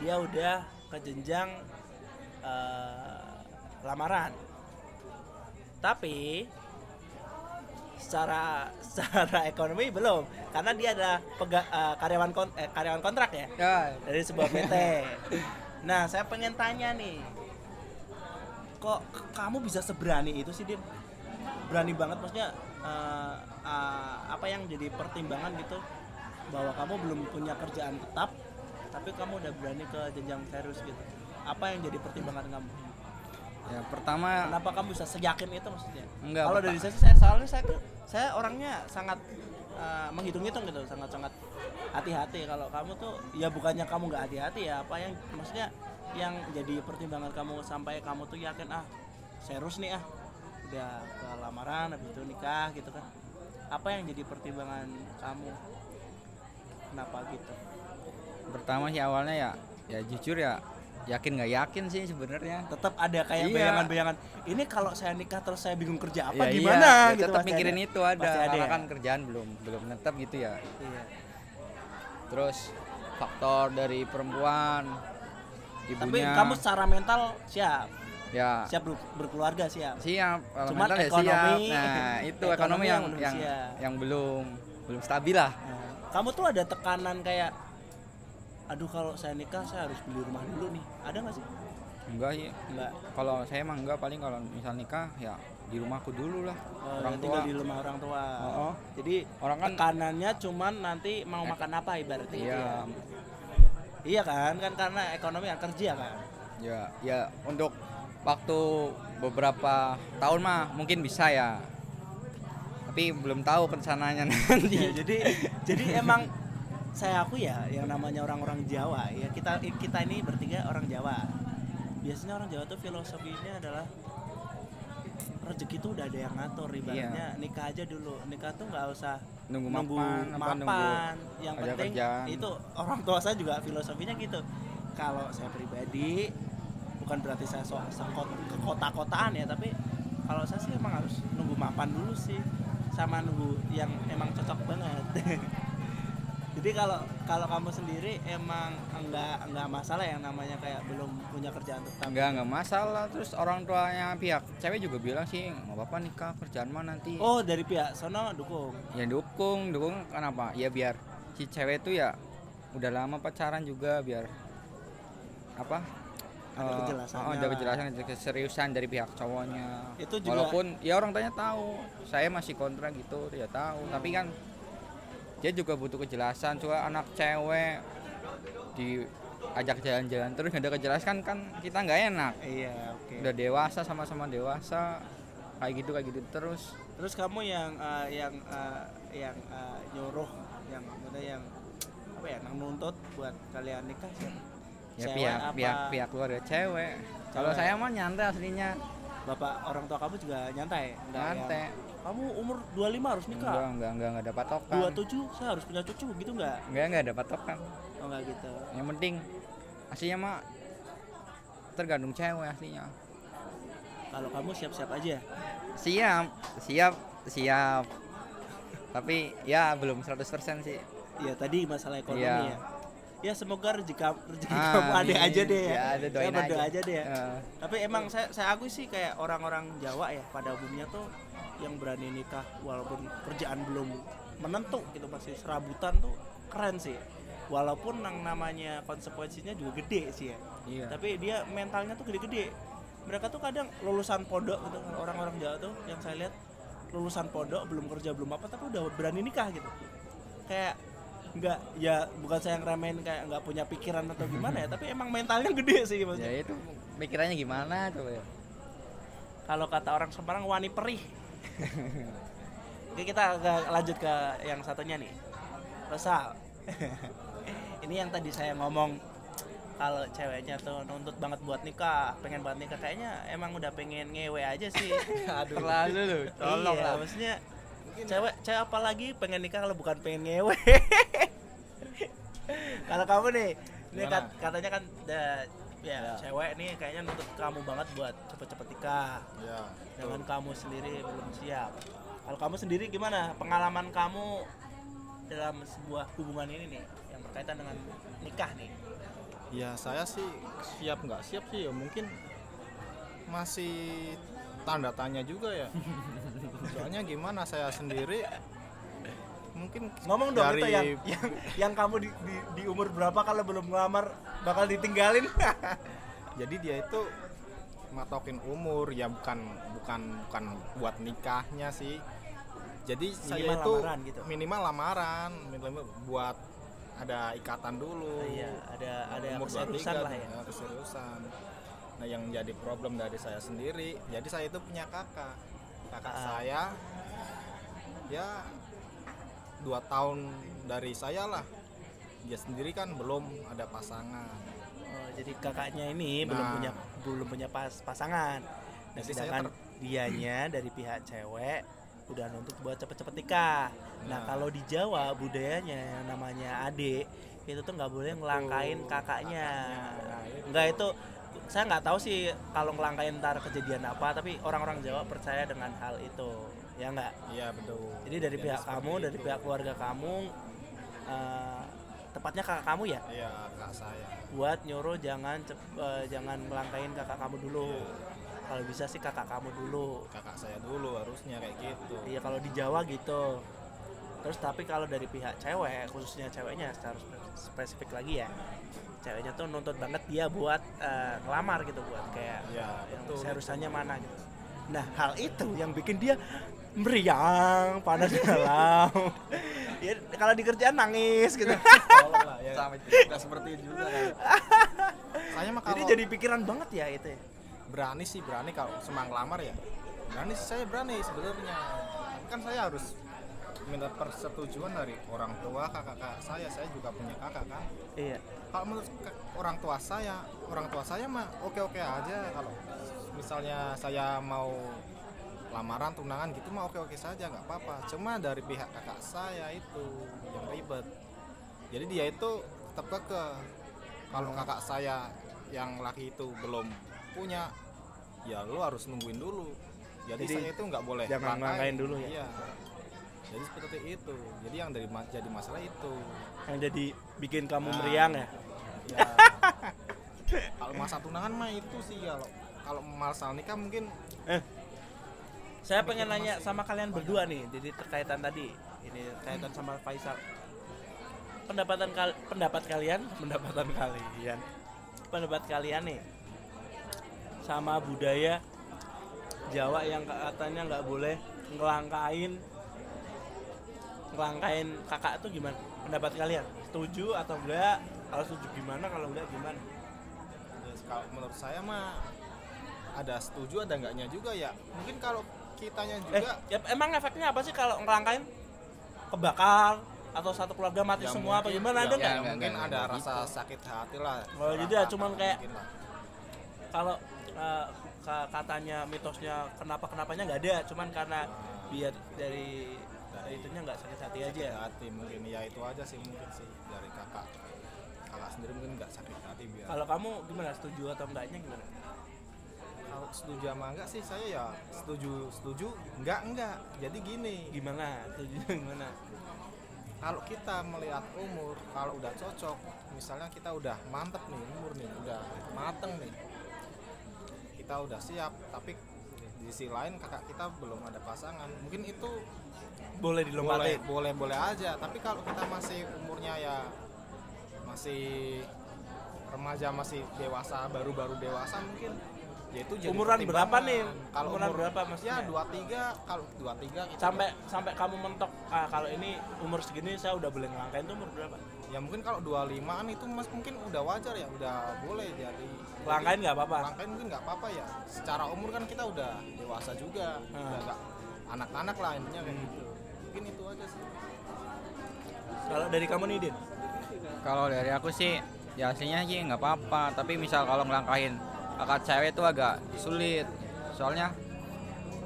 S1: dia udah ke jenjang eh, lamaran, tapi secara secara ekonomi belum, karena dia adalah pega, eh, karyawan kon- eh, karyawan kontrak ya
S3: Ya,
S1: dari sebuah PT. Nah, saya pengen tanya nih, kok kamu bisa seberani itu sih, Din? Berani banget, maksudnya eh, eh, apa yang jadi pertimbangan gitu bahwa kamu belum punya kerjaan tetap, tapi kamu udah berani ke jenjang serius gitu. Apa yang jadi pertimbangan kamu?
S3: ya pertama
S1: Kenapa kamu bisa seyakin itu maksudnya?
S3: Enggak,
S1: Kalau dari saya, saya soalnya saya saya orangnya sangat eh, menghitung-hitung gitu, sangat-sangat hati-hati. Kalau kamu tuh ya bukannya kamu nggak hati-hati ya, apa yang maksudnya yang jadi pertimbangan kamu sampai kamu tuh yakin ah serius nih ah udah ke lamaran habis itu nikah gitu kan. Apa yang jadi pertimbangan kamu? Kenapa gitu?
S3: pertama sih awalnya ya ya jujur ya yakin nggak yakin sih sebenarnya.
S1: Tetap ada kayak
S3: Iya.
S1: bayangan-bayangan. Ini kalau saya nikah terus saya bingung kerja apa
S3: Ya
S1: gimana
S3: iya, ya
S1: gitu.
S3: tetap mikirin
S1: ada.
S3: itu ada,
S1: Pasti ada
S3: karena
S1: ya?
S3: kan kerjaan belum belum tetap gitu ya.
S1: Iya.
S3: Terus faktor dari perempuan
S1: Tapi
S3: ibunya
S1: kamu secara mental siap,
S3: ya
S1: siap ber- berkeluarga siap.
S3: siap
S1: Cuman
S3: mental ya
S1: ekonomi-
S3: siap. Nah, itu
S1: ekonomi
S3: ekonomi,
S1: yang
S3: yang yang belum belum stabil lah.
S1: Nah, kamu tuh ada tekanan kayak, aduh kalau saya nikah saya harus beli rumah dulu nih. Ada nggak sih?
S3: Enggak sih.
S1: Enggak.
S3: Kalau saya emang enggak paling kalau misal nikah ya di rumahku dulu lah.
S1: Oh,
S3: orang
S1: tinggal
S3: tua.
S1: di rumah orang tua.
S3: Oh, oh.
S1: Jadi
S3: Orang kan
S1: tekanannya cuman nanti mau makan apa ibaratnya gitu
S3: Iya,
S1: ya. Iya kan, kan karena ekonomi yang kerja kan.
S3: ya, ya untuk waktu beberapa tahun mah mungkin bisa ya. Tapi belum tahu rencananya nanti.
S1: Ya, jadi jadi emang saya aku ya yang namanya orang-orang Jawa ya kita kita ini bertiga orang Jawa. Biasanya orang Jawa tuh filosofinya adalah rezeki tuh udah ada yang ngatur ibaratnya nikah aja dulu. Nikah tuh nggak usah
S3: Nunggu
S1: nunggu
S3: mapan, apa
S1: mapan,
S3: nunggu
S1: yang penting
S3: kerjaan.
S1: itu orang tua saya juga filosofinya gitu. Kalau saya pribadi bukan berarti saya so sekot ke kota-kotaan ya tapi kalau saya sih emang harus nunggu mapan dulu sih sama nunggu yang emang cocok banget jadi kalau kalau kamu sendiri emang enggak enggak masalah yang namanya kayak belum punya kerjaan tetap
S3: Enggak, enggak masalah. Terus orang tuanya pihak cewek juga bilang sih, nggak apa-apa nikah kerjaan mah nanti.
S1: oh dari pihak sono dukung
S3: Ya dukung, dukung kenapa? Ya biar si cewek itu ya udah lama pacaran juga biar apa?
S1: Ada
S3: eh,
S1: kejelasannya
S3: oh, ada
S1: lah.
S3: kejelasan, ada keseriusan dari pihak cowoknya.
S1: Itu juga-
S3: Walaupun ya orang tanya tahu, saya masih kontra gitu, dia tahu. Tapi kan dia juga butuh kejelasan. Coba anak cewek diajak jalan-jalan terus nggak ada kejelasan kan kita nggak enak.
S1: iya oke
S3: Udah dewasa sama-sama dewasa, kayak gitu kayak gitu terus
S1: Terus kamu yang eh, yang eh, yang eh, nyuruh yang yang apa ya, yang nuntut buat kalian nikah siapa?
S3: Ya
S1: Cewek
S3: pihak
S1: apa
S3: pihak pihak keluarga cewek kalau saya mah nyantai aslinya
S1: Bapak orang tua kamu juga nyantai? Enggak yang,
S3: nyantai
S1: kamu umur 25 harus nikah.
S3: enggak enggak enggak enggak ada patokan
S1: 27 saya harus punya cucu gitu enggak?
S3: enggak enggak ada patokan
S1: Oh enggak gitu.
S3: yang penting aslinya mah tergantung cewek aslinya
S1: Kalau kamu siap-siap aja.
S3: siap siap siap tapi ya belum 100% sih
S1: Iya tadi masalah ekonomi
S3: Iya.
S1: ya. Ya semoga rezeki kamu, rezeki
S3: Ah,
S1: kamu ada
S3: amin.
S1: aja deh ya.
S3: Ya, ada, doain aja.
S1: aja deh ya.
S3: Eh,
S1: Tapi emang saya saya akui sih kayak orang-orang Jawa ya pada umumnya tuh yang berani nikah walaupun kerjaan belum menentu gitu masih serabutan tuh keren sih. Walaupun yang namanya konsekuensinya juga gede sih ya.
S3: iya
S1: Tapi dia mentalnya tuh gede-gede. Mereka tuh kadang lulusan pondok gitu orang-orang Jawa tuh yang saya lihat lulusan pondok belum kerja belum apa tapi udah berani nikah gitu. Kayak nggak ya bukan saya yang kayak nggak punya pikiran atau gimana ya tapi emang mentalnya gede sih maksudnya
S3: ya itu pikirannya gimana coba ya.
S1: Kalau kata orang Semarang wani perih. Oke kita agak lanjut ke yang satunya nih. Rosal ini yang tadi saya ngomong kalau ceweknya tuh nuntut banget buat nikah pengen banget nikah kayaknya emang udah pengen ngewe aja sih.
S2: Aduh.
S3: terlalu lu tolong
S1: iya,
S3: lah
S1: maksudnya cewek cewek apa lagi pengen nikah kalau bukan pengen ngewe kalau kamu nih ini kat- katanya kan da- ya,
S2: Ya.
S1: cewek nih kayaknya nuntut kamu banget buat cepet-cepet nikah
S2: Ya.
S1: dengan kamu sendiri belum siap. Kalau kamu sendiri gimana pengalaman kamu dalam sebuah hubungan ini nih yang berkaitan dengan nikah nih?
S2: Ya saya sih siap nggak siap sih ya mungkin masih tanda tanya juga ya. Soalnya gimana saya sendiri mungkin
S1: Ngomong dong
S2: dari
S1: itu yang yang yang kamu di, di, di umur berapa kalau belum ngelamar bakal ditinggalin?
S2: jadi dia itu matokin umur ya bukan bukan bukan buat nikahnya sih. Jadi saya
S1: Minimal
S2: itu
S1: lamaran gitu.
S2: minimal lamaran, minimal buat ada ikatan dulu.
S1: Iya, ada ada
S2: Umur
S1: keseriusan
S2: 23,
S1: lah ya.
S2: keseriusan. Nah, yang jadi problem dari saya sendiri, jadi saya itu punya kakak. Kakak
S1: Ah.
S2: saya ya dua tahun dari saya lah. Dia sendiri kan belum ada pasangan.
S1: Oh, jadi kakaknya ini belum
S2: Nah.
S1: punya belum punya pas pasangan. Nah,
S2: Jadi
S1: sedangkan dianya dari pihak cewek udah nuntut buat cepet-cepet nikah. Nah,
S2: Nah.
S1: kalau di Jawa budayanya yang namanya adik itu tuh nggak boleh ngelangkain kakaknya.
S2: Nah, itu.
S1: Enggak itu saya nggak tahu sih kalau ngelangkain ntar kejadian apa, tapi orang-orang Jawa percaya dengan hal itu. Ya enggak?
S2: Iya betul.
S1: Jadi dari
S2: Jadi
S1: pihak kamu, dari
S2: itu.
S1: pihak keluarga kamu eh, tepatnya kakak kamu ya
S2: Iya, kakak saya.
S1: buat nyuruh jangan cep- eh, jangan melangkain kakak kamu dulu. Kalau bisa sih kakak kamu dulu.
S2: Kakak saya dulu harusnya kayak gitu.
S1: Iya kalau di Jawa gitu. Terus tapi kalau dari pihak cewek, khususnya ceweknya secara spe- spesifik lagi ya, ceweknya tuh nuntut banget dia buat eh, ngelamar gitu buat kayak yang
S2: betul.
S1: seriusannya mana gitu. Nah hal itu yang bikin dia meriang, panas dalam. ya kalau di kerjaan nangis gitu.
S2: Lah ya.
S3: Sama
S2: Nggak seperti itu juga kan. Saya mah
S1: Jadi
S2: kalau
S1: jadi pikiran banget ya itu. ya.
S2: berani sih berani kalau semang lamar ya berani sih saya berani sebenarnya kan saya harus minta persetujuan dari orang tua kakak-kakak saya saya juga punya kakak kan?
S1: Iya.
S2: kalau menurut ke- orang tua saya orang tua saya mah oke oke aja. Kalau misalnya saya mau lamaran tunangan gitu mah oke oke saja nggak apa-apa. Cuma dari pihak kakak saya itu yang ribet. Jadi dia itu tetap keke. Kalau kakak saya yang laki itu belum punya ya lu harus nungguin dulu. Jadi,
S1: Jadi,
S2: saya itu nggak boleh
S1: jangan
S2: langkain
S1: dulu ya?
S2: iya jadi seperti itu. Jadi yang dari jadi masalah itu.
S1: Yang jadi bikin kamu
S2: Nah.
S1: meriang ya.
S2: ya. Kalau masa tunangan mah itu sih ya kalau kalau masalah nikah mungkin
S1: Eh, saya pengen nanya sama kalian berdua nih, jadi terkaitan tadi, ini terkaitan sama Faisal. Pendapatan kal pendapat kalian, pendapatan kalian, pendapat kalian nih sama budaya Jawa yang katanya nggak boleh ngelangkain ngelangkain kakak tuh gimana? Pendapat kalian? Setuju atau enggak? Kalau setuju gimana? Kalau enggak gimana?
S2: kalau menurut saya mah ada setuju ada enggaknya juga ya mungkin kalau kitanya
S1: Eh,
S2: juga
S1: ya, emang efeknya apa sih kalau ngelangkain kebakar atau satu keluarga mati
S2: ya
S1: semua apa
S2: mungkin-
S1: gimana ada
S2: ya,
S1: nggak?
S2: ya mungkin ada rasa
S3: gitu.
S2: sakit hati lah
S1: Oh, jadi ya cuman kayak-. Kalau eh, ka- katanya mitosnya kenapa kenapanya nggak ada, cuman karena biar dari dari itunya nggak sakit hati aja.
S2: sakit hati mungkin ya itu aja sih mungkin sih dari kakak kakak sendiri mungkin nggak sakit hati biar
S1: Kalau kamu gimana setuju atau enggaknya gimana?
S2: kalau setuju sama enggak sih saya ya setuju setuju enggak enggak jadi gini
S1: Gimana? Setuju gimana?
S2: kalau kita melihat umur kalau udah cocok misalnya kita udah mantep nih umur nih udah mateng nih kita udah siap tapi di sisi lain kakak kita belum ada pasangan mungkin itu
S1: Boleh
S2: boleh
S1: dilompatin.
S2: boleh boleh aja tapi kalau kita masih umurnya ya masih remaja masih dewasa baru-baru dewasa mungkin ya itu jadi
S1: Umuran berapa nih?
S2: kalau
S1: Umuran
S2: umur
S1: berapa maksudnya?
S2: ya dua tiga kalau dua tiga
S1: Sampai sampai kamu mentok ah kalau ini umur segini saya udah boleh ngelangkain tuh umur berapa?
S2: ya mungkin kalau 25an itu mas mungkin udah wajar ya udah boleh jadi
S1: Ngelangkain nggak apa-apa.
S2: langkain mungkin nggak apa-apa ya secara umur kan kita udah dewasa juga
S1: Hmm.
S2: udah nggak anak-anak lah intinya kayak gitu
S1: Kalau dari kamu nih Din?
S3: Kalau dari aku sih ya aslinya sih nggak apa-apa, tapi misal kalau ngelangkahin kakak cewek itu agak sulit. Soalnya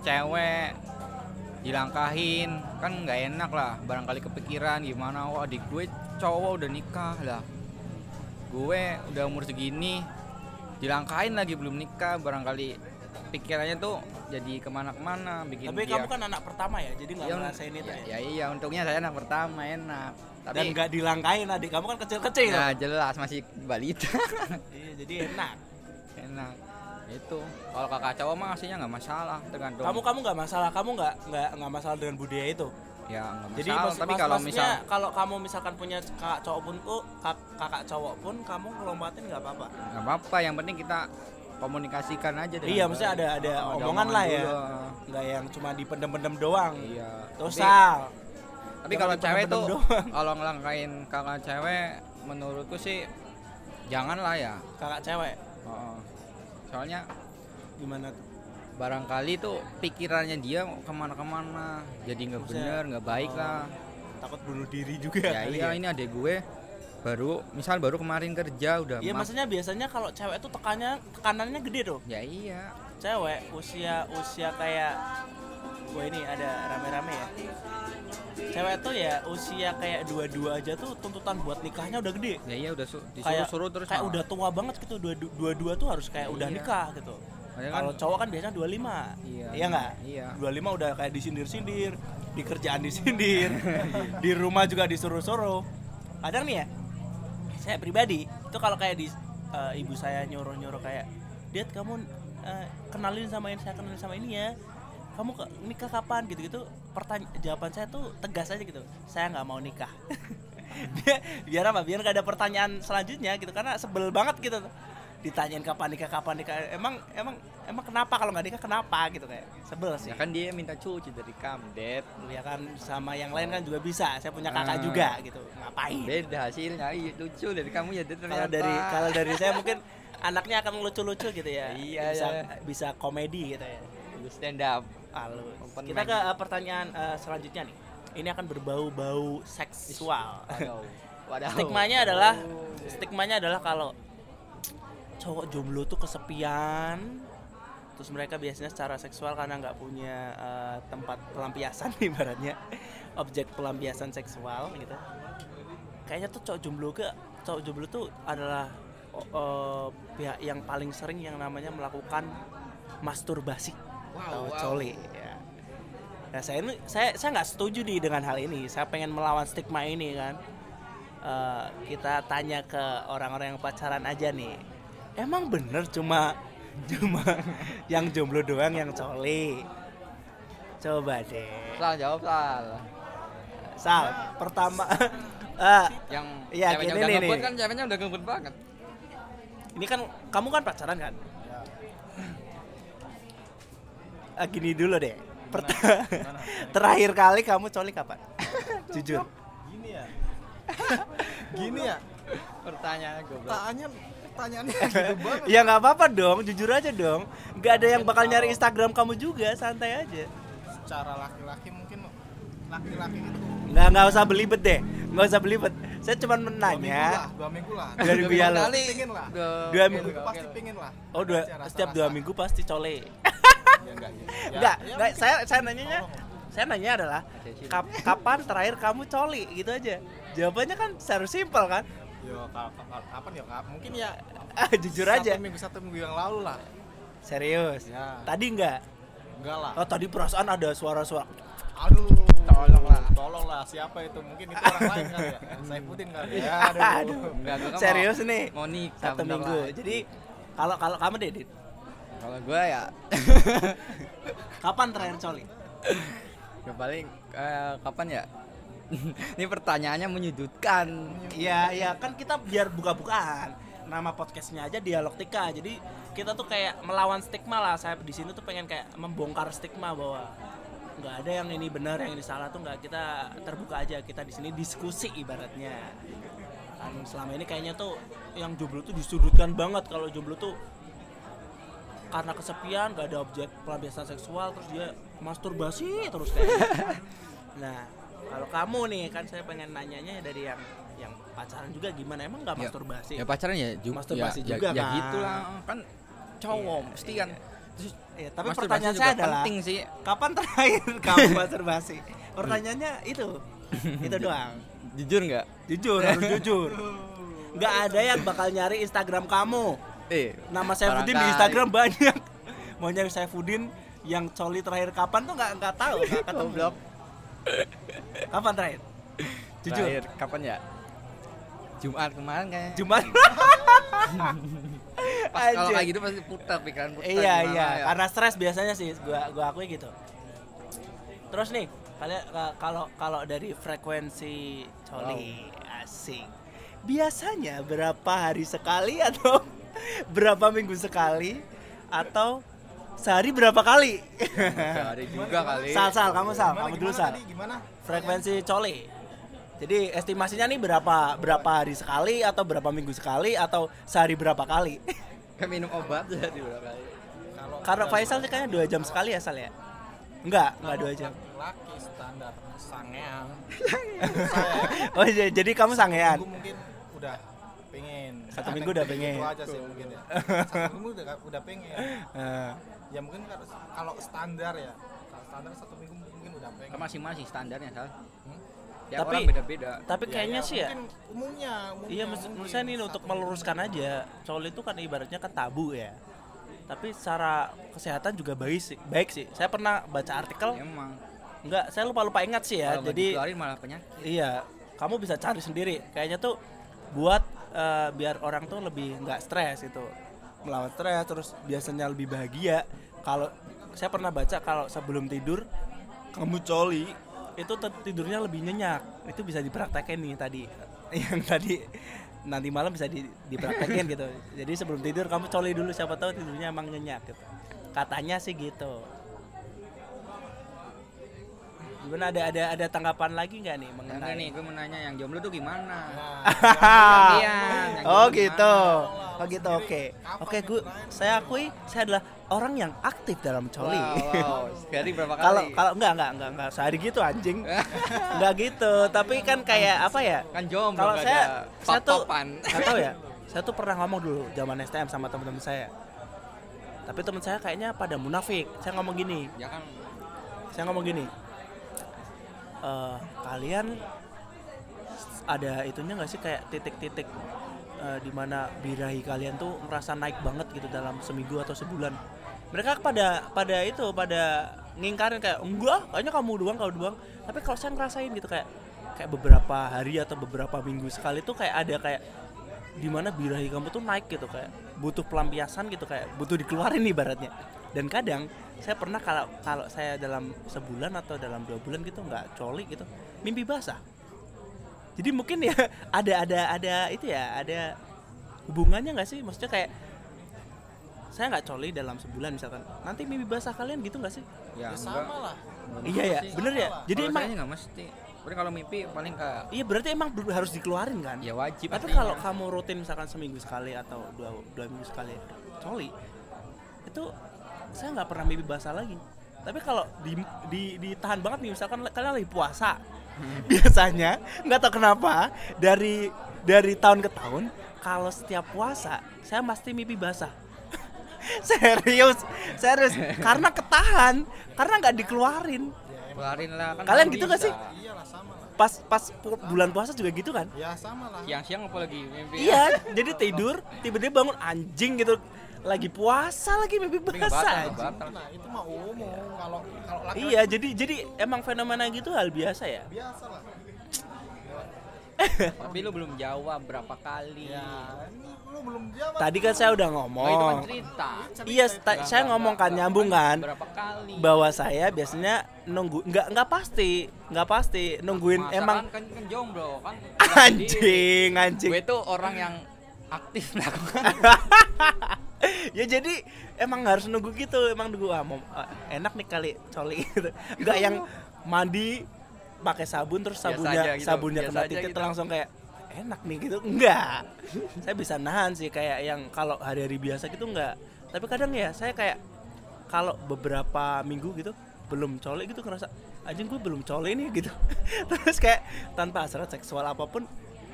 S3: cewek dilangkahin kan nggak enak lah, barangkali kepikiran gimana, wah adik gue cowok udah nikah lah. Gue udah umur segini dilangkahin lagi belum nikah, barangkali pikirannya tuh jadi ke mana-kemana bikin
S1: Tapi
S3: dia
S1: kamu kan anak pertama ya, jadi nggak
S3: Iya,
S1: ngerasain itu
S3: ya,
S1: ya.
S3: ya iya untungnya saya anak pertama enak tapi
S1: Dan nggak dilangkain adik kamu kan kecil-kecil.
S3: ya jelas masih balita
S1: Iya, jadi enak.
S3: enak itu kalau kakak cowok mah aslinya nggak masalah tergantung
S1: Kamu kamu nggak masalah, kamu nggak nggak nggak masalah dengan budaya itu.
S3: ya nggak
S1: Jadi
S3: masalah
S1: mas-
S3: tapi
S1: mas-
S3: kalau misal
S1: kalau kamu misalkan punya kakak cowok pun tuh kak- kakak cowok pun kamu ngelompatin nggak apa-apa.
S3: nggak apa-apa yang penting kita komunikasikan aja dengan
S1: Iya, maksudnya ada ada
S3: Oh,
S1: omongan lah ya.
S3: dulu.
S1: Nggak yang cuma dipendem-pendem doang.
S3: iya
S1: Terus
S3: tapi,
S1: sal.
S3: tapi kalau cewek tuh
S1: doang.
S3: kalau ngelangkain kakak cewek menurutku sih jangan lah ya
S1: Kakak cewek
S3: Oh, soalnya
S1: gimana tuh?
S3: barangkali tuh pikirannya dia ke mana-kemana jadi nggak bener nggak baik
S1: Oh.
S3: lah
S1: Takut bunuh diri juga
S3: ya
S1: kali
S3: iya ini adek gue baru misal baru kemarin kerja udah
S1: Iya
S3: ma-
S1: maksudnya biasanya kalau cewek tuh tekannya tekanannya gede tuh.
S3: ya iya
S1: Cewek usia usia kayak Wah ini ada rame-rame ya. Cewek tuh ya usia kayak dua-dua aja tuh tuntutan buat nikahnya udah gede.
S3: ya iya udah su- disuruh-suruh terus
S1: kayak
S3: malah.
S1: udah tua banget gitu dua dua-dua tuh harus kayak udah
S3: Iya.
S1: nikah gitu. Kalau
S3: kan-
S1: cowok kan biasanya 25.
S3: Iya,
S1: Iya nggak?
S3: iya.
S1: 25 udah kayak disindir-sindir, di kerjaan disindir, di rumah juga disuruh-suruh. Kadang nih ya, saya pribadi itu kalau kayak di eh, ibu saya nyuruh-nyuruh kayak, "Diet kamu eh, kenalin sama ini, saya kenalin sama ini ya." Kamu ke, nikah kapan gitu-gitu? Pertanyaan jawaban saya tuh tegas aja gitu. Saya nggak mau nikah. biar, biar apa? Biar nggak ada pertanyaan selanjutnya gitu karena sebel banget gitu ditanyain kapan nikah kapan nikah. Emang emang emang kenapa? Kalau nggak nikah kenapa? Gitu kayak sebel sih.
S3: Ya kan dia minta cuci dari kamu Dad
S1: ya kan sama yang lain kan juga bisa. Saya punya kakak
S3: Ah.
S1: juga gitu. Ngapain?
S3: Beda hasilnya. Iya lucu dari kamu ya Dad
S1: kalau
S3: ternyata.
S1: dari kalau dari saya mungkin anaknya akan lucu-lucu gitu ya.
S3: Iya,
S1: bisa
S3: iya.
S1: bisa komedi gitu ya.
S3: Stand up.
S1: Halus
S3: Open
S1: kita
S3: mic.
S1: ke uh, pertanyaan uh, selanjutnya nih. Ini akan berbau-bau seksual.
S3: Waduh. Waduh.
S1: stigmanya adalah stigmanya adalah kalau cowok jomblo tuh kesepian terus mereka biasanya secara seksual karena nggak punya uh, tempat pelampiasan ibaratnya objek pelampiasan seksual gitu kayaknya tuh cowok jomblo ke cowok jomblo tuh adalah uh, pihak yang paling sering yang namanya melakukan masturbasi atau
S3: wow.
S1: coli ya. Nah saya ini saya saya nggak setuju nih dengan hal ini. Saya pengen melawan stigma ini kan. Eh, kita tanya ke orang-orang yang pacaran aja nih. Emang bener cuma cuma yang jomblo doang yang coli? Coba deh.
S3: Sal jawab Sal
S1: Sal, pertama eh,
S3: yang
S1: Iya,
S3: ceweknya
S1: gini nih,
S3: kan ceweknya udah ngebut banget
S1: ini kan kamu kan pacaran kan? Ah, gini dulu deh. Perta- Terakhir kali kamu coli kapan? Jujur.
S2: gini ya gini ya
S3: pertanyaan goblok
S2: tanya pertanyaannya gitu banget.
S1: Ya nggak apa-apa dong, jujur aja dong. Nggak ada yang bakal nyari Instagram kamu juga, santai aja.
S2: secara laki-laki mungkin laki-laki itu.
S1: Nggak nggak usah belibet deh nggak usah belibet. Saya cuma
S2: dua minggu
S1: menanya
S2: lah dua minggu lah.
S1: Dua minggu
S2: lah.
S3: Dua,
S1: minggu.
S2: minggu. Pasti pingin lah.
S1: Oh dua setiap dua minggu pasti cole.
S2: Ya enggak ya,
S1: Enggak,
S2: ya
S1: enggak,
S2: mungkin
S1: saya saya nanyanya saya nanya adalah kap- kapan terakhir kamu coli? Gitu aja. Jawabannya kan seharus simpel kan?
S2: Yo, ka- ka- ka- kapan ya kak? Mungkin ya
S1: jujur aja.
S2: Satu minggu satu minggu yang lalu lah.
S1: Serius.
S2: Ya.
S1: Tadi enggak?
S2: Enggak lah.
S1: Oh, tadi perasaan ada suara-suara.
S2: Aduh.
S3: Tolong lah.
S2: Tolong lah. Siapa itu? Mungkin itu orang lain kali ya. Saifuddin kali ya. Aduh.
S1: Aduh.
S3: Enggak, kan
S1: Serius
S3: mau-
S1: nih.
S3: mau nikah
S1: Satu minggu.
S3: lagi.
S1: Jadi kalau kalau kamu deh, Dit,
S3: Kalau gua ya
S1: kapan terakhir coli?
S3: ya paling eh, kapan ya? Ini pertanyaannya menyudutkan.
S1: Iya, iya kan kita biar buka-bukaan. Nama podcastnya aja Dialogtika. Jadi kita tuh kayak melawan stigma lah. Saya di sini tuh pengen kayak membongkar stigma bahwa nggak ada yang ini benar, yang ini salah tuh nggak kita terbuka aja. Kita di sini diskusi ibaratnya. Kan selama ini kayaknya tuh yang jomblo tuh disudutkan banget kalau jomblo tuh karena kesepian gak ada objek pelampiasan seksual terus dia masturbasi terus kayak gitu. nah kalau kamu nih kan saya pengen nanyanya dari yang yang pacaran juga gimana emang nggak
S3: Ya,
S1: masturbasi
S3: Ya pacaran ya juga
S1: Masturbasi
S3: ya,
S1: juga
S3: ya, ya
S1: kan.
S3: gitu lah kan cowok
S1: Iya,
S3: mesti
S1: iya.
S3: kan. Terus
S1: Iya, tapi pertanyaan saya adalah
S3: penting sih.
S1: kapan terakhir kamu masturbasi pertanyaannya itu itu doang
S3: Jujur nggak?
S1: jujur harus jujur nggak ada yang bakal nyari Instagram kamu
S3: Eh,
S1: nama Saifuddin di. Instagram banyak mau nyari Saifuddin yang coli terakhir kapan tuh nggak nggak tahu nggak ketemu. Kapan terakhir jujur
S3: Terakhir, kapan ya? Jumat kemarin kayaknya.
S1: Jumat
S3: Pas kalau kayak gitu pasti putar pikiran putar.
S1: iya
S3: gimana
S1: iya
S3: ya.
S1: karena stres biasanya sih gua gua akui gitu terus nih kalian ka- kalau kalau dari frekuensi coli asik biasanya berapa hari sekali atau berapa minggu sekali atau sehari berapa kali
S3: Sehari juga kali.
S1: sal sal kamu sal
S2: Gimana,
S1: kamu dulu sal
S2: tadi? Gimana?
S1: frekuensi coli jadi estimasinya nih berapa berapa hari sekali atau berapa minggu sekali atau sehari berapa kali
S3: Kayak minum obat sehari berapa kali.
S2: Kalau
S1: Karena Faisal sih kayaknya dua jam sekali ya Sal ya? Enggak, enggak dua jam.
S2: laki standar sangean.
S1: Oh iya, jadi kamu sangean.
S2: Minggu mungkin udah pengen.
S1: Satu minggu udah pengen.
S2: Itu aja sih mungkin ya. Satu minggu udah udah pengen.
S1: Eh,
S2: Ya mungkin kalau standar ya. Kalau standar satu minggu mungkin udah pengen.
S3: Masing-masing standarnya, Sal.
S2: Hmm?
S3: Ya
S1: Tapi-
S3: orang beda-beda.
S1: tapi kayaknya sih ya.
S2: mungkin umumnya, umumnya
S1: Iya, menurut
S2: mungkin
S1: menurut saya nih untuk meluruskan aja, coli itu kan ibaratnya kan tabu ya. Tapi secara kesehatan juga baik sih. Baik sih. Saya pernah baca artikel,
S3: Emang.
S1: enggak, saya lupa-lupa ingat sih ya.
S3: Kalau
S1: Jadi
S3: dikeluarin malah penyakit.
S1: Iya, kamu bisa cari sendiri. Kayaknya tuh buat eh, biar orang tuh lebih nggak stres itu, melawan stres, terus biasanya lebih bahagia. Kalau saya pernah baca kalau sebelum tidur kamu coli itu tidurnya lebih nyenyak. Itu bisa dipraktekin nih tadi, yang tadi nanti malam bisa di, dipraktekin gitu. Jadi sebelum tidur kamu coli dulu, siapa tahu tidurnya emang nyenyak gitu. Katanya sih gitu. Gimana ada ada ada tanggapan lagi nggak nih
S3: Enggak
S1: mengenai
S3: nih, gue mau nanya yang jomblo tuh gimana?
S2: Nah,
S3: yang
S1: oh gitu.
S3: gimana?
S1: Oh gitu. Oke. Oke, gue saya akui saya adalah orang yang aktif dalam coli.
S3: Wow, wow. Sehari berapa kali?
S1: Kalau kalau enggak enggak enggak enggak sehari gitu anjing. enggak gitu, tapi kan kayak apa ya?
S3: kan jomblo
S1: Kalau saya saya tuh
S3: pop-popan.
S1: nggak tahu ya. Saya tuh pernah ngomong dulu zaman STM sama teman-teman saya. Tapi teman saya kayaknya pada munafik. Saya ngomong gini,
S3: ya kan
S1: saya ngomong gini "Eh, kalian ada itunya nggak sih? Kayak titik-titik eh, di mana birahi kalian tuh merasa naik banget gitu dalam seminggu atau sebulan. Mereka pada pada itu pada ngingkarin kayak enggak kayaknya kamu doang kamu doang. Tapi kalau saya ngerasain gitu kayak kayak beberapa hari atau beberapa minggu sekali tuh kayak ada kayak di mana birahi kamu tuh naik gitu kayak butuh pelampiasan gitu kayak butuh dikeluarin nih baratnya dan kadang saya pernah kalau kalau saya dalam sebulan atau dalam dua bulan gitu nggak coli gitu mimpi basah. Jadi mungkin ya ada ada ada itu ya ada hubungannya nggak sih? Maksudnya kayak saya nggak coli dalam sebulan misalkan. Nanti mimpi basah kalian gitu nggak sih?
S3: Ya,
S2: ya sama lah.
S1: iya ya bener ya? jadi
S3: Kalau
S1: emang
S3: nggak mesti Tapi kalau mimpi paling ke
S1: iya berarti emang harus dikeluarin kan?
S3: Ya wajib
S1: tapi kalau kamu rutin misalkan seminggu sekali atau dua dua minggu sekali coli itu saya nggak pernah mimpi basah lagi. Tapi kalau di, di ditahan banget nih misalkan kalian lagi puasa biasanya nggak tahu kenapa dari dari tahun ke tahun kalau setiap puasa saya pasti mimpi basah. Serius serius. Karena ketahan karena nggak dikeluarin.
S3: Keluarin lah kan
S1: Kalian gitu nggak sih?
S2: iyalah sama lah.
S1: Pas pas pu- bulan puasa juga gitu kan?
S2: Ya sama lah.
S3: Siang-siang apalagi mimpi
S1: iya jadi tidur tiba-tiba bangun anjing gitu lagi puasa lagi mimpi basah
S2: nah itu mah umum. Kalau kalau laki
S1: iya jadi jadi emang fenomena gitu hal biasa ya?
S2: Biasa lah.
S3: Tapi lu belum jawab berapa kali.
S2: Ya lu belum jawab.
S1: Tadi kan saya udah
S3: Oh, itu kan
S1: ngomong
S3: cerita
S1: iya saya ngomong kan nyambung kan?
S3: berapa kali.
S1: Bahwa saya biasanya nunggu nggak nggak pasti nggak pasti nungguin
S3: Masa
S1: emang
S3: kan, kan, kan jomblo kan?
S1: Anjing anjing.
S3: Gue tuh orang yang aktif melakukan
S1: ya jadi emang harus nunggu gitu emang nunggu ah, mau, ah, enak nih kali coli gitu. Nggak yang mandi pakai sabun terus sabunnya
S3: aja gitu,
S1: sabunnya kena titik
S3: gitu.
S1: langsung kayak enak nih gitu. Enggak saya bisa nahan sih kayak yang kalau hari-hari biasa gitu enggak tapi kadang ya saya kayak kalau beberapa minggu gitu belum coli gitu ngerasa anjing gue belum coli nih gitu. Terus kayak tanpa hasrat seksual apa pun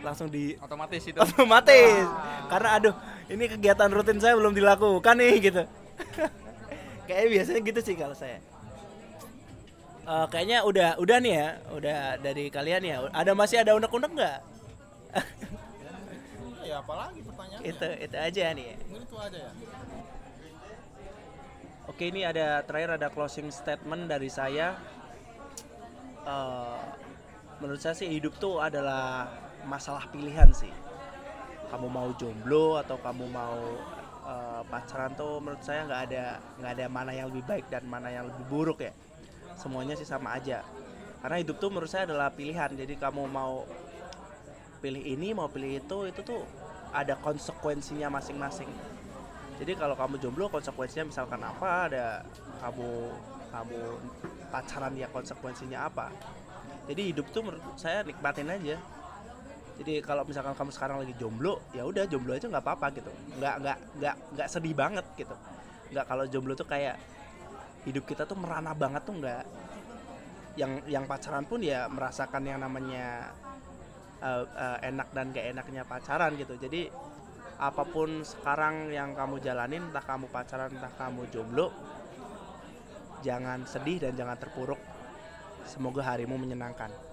S1: langsung di
S3: otomatis itu.
S1: Otomatis. Karena aduh ini kegiatan rutin saya belum dilakukan nih gitu. Kayak biasanya gitu sih kalau saya. Eh, kayaknya udah udah nih ya udah dari kalian ya. Ada masih ada unek-unek nggak?
S2: Ya apalagi pertanyaannya.
S1: Itu itu aja nih ya.
S2: mungkin itu aja ya.
S1: Oke ini ada terakhir ada closing statement dari saya. Eh, menurut saya sih hidup tuh adalah masalah pilihan sih. Kamu mau jomblo atau kamu mau eh, pacaran tuh menurut saya nggak ada nggak ada mana yang lebih baik dan mana yang lebih buruk ya. Semuanya sih sama aja. Karena hidup tuh menurut saya adalah pilihan. Jadi kamu mau pilih ini mau pilih itu itu tuh ada konsekuensinya masing-masing. Jadi kalau kamu jomblo konsekuensinya misalkan apa? Ada kamu kamu pacaran ya konsekuensinya apa? Jadi hidup tuh menurut saya nikmatin aja jadi kalau misalkan kamu sekarang lagi jomblo ya udah jomblo aja nggak apa-apa gitu. Nggak nggak nggak nggak sedih banget gitu. Nggak kalau jomblo tuh kayak hidup kita tuh merana banget tuh nggak. Yang yang pacaran pun ya merasakan yang namanya eh, eh, enak dan gak enaknya pacaran gitu. Jadi apa pun sekarang yang kamu jalanin entah kamu pacaran entah kamu jomblo jangan sedih dan jangan terpuruk. Semoga harimu menyenangkan